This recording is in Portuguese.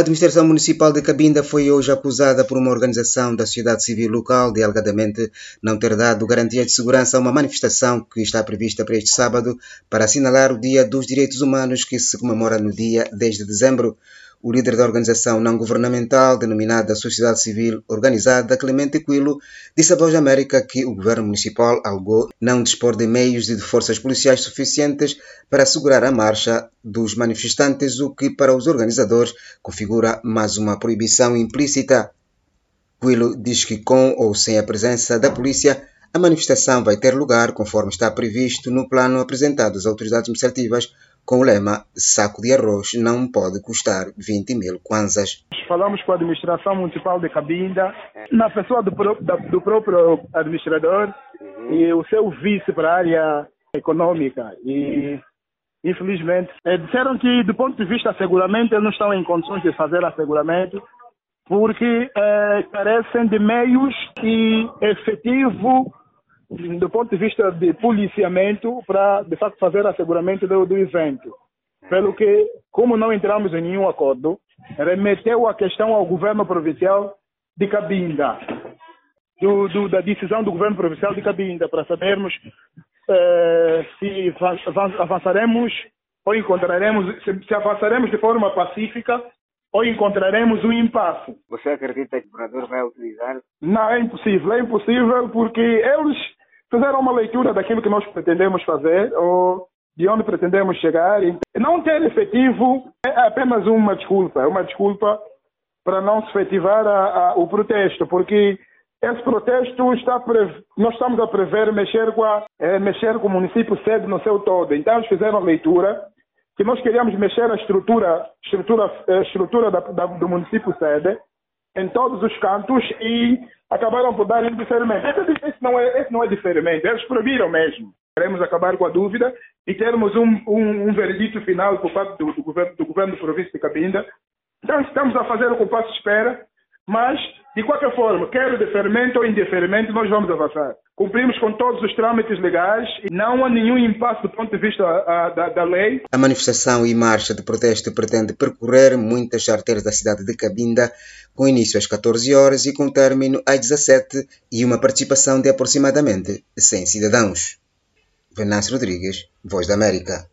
A administração municipal de Cabinda foi hoje acusada por uma organização da sociedade civil local de alegadamente não ter dado garantias de segurança a uma manifestação que está prevista para este sábado para assinalar o Dia dos Direitos Humanos que se comemora no dia 10 de dezembro. O líder da organização não governamental denominada Sociedade Civil Organizada, Clemente Quilo, disse à Voz América que o governo municipal alegou não dispor de meios e de forças policiais suficientes para assegurar a marcha dos manifestantes, o que para os organizadores configura mais uma proibição implícita. Quilo diz que com ou sem a presença da polícia, a manifestação vai ter lugar conforme está previsto no plano apresentado às autoridades administrativas com o lema saco de arroz não pode custar 20 mil kwanzas. Falamos com a administração municipal de Cabinda, na pessoa do, do próprio administrador uhum. e o seu vice para a área econômica. E infelizmente eh, disseram que do ponto de vista asseguramento eles não estão em condições de fazer asseguramento porque eh, carecem de meios e efetivo do ponto de vista de policiamento para, de facto, fazer asseguramento do, do evento. Pelo que, como não entramos em nenhum acordo, remeteu a questão ao governo provincial de Cabinda, do, do, da decisão do governo provincial de Cabinda, para sabermos eh, se avançaremos ou encontraremos, se, se avançaremos de forma pacífica ou encontraremos um impasse. Você acredita que o governador vai utilizar? Não, é impossível. É impossível porque eles fizeram uma leitura daquilo que nós pretendemos fazer ou de onde pretendemos chegar. Não ter efetivo é apenas uma desculpa, é uma desculpa para não se efetivar a, a, o protesto, porque esse protesto está nós estamos a prever mexer com, a, é, mexer com o município sede no seu todo. Então eles fizeram a leitura que nós queríamos mexer a estrutura, estrutura, a estrutura da, da, do município sede em todos os cantos e acabaram por dar indiferimento. Esse, esse, não é, esse não é diferimento, eles proibiram mesmo. Queremos acabar com a dúvida e termos um, um, um veredito final por parte do, do, governo, do governo do província de Cabinda. Então estamos a fazer o compasso de espera, mas de qualquer forma, quer deferimento ou indeferimento, nós vamos avançar. Cumprimos com todos os trâmites legais e não há nenhum impasse do ponto de vista a, da, da, lei. A manifestação e marcha de protesto pretende percorrer muitas artérias da cidade de Cabinda, com início às 14 horas e com término às 17 e uma participação de aproximadamente 100 cidadãos. Venâncio Rodrigues, Voz da América.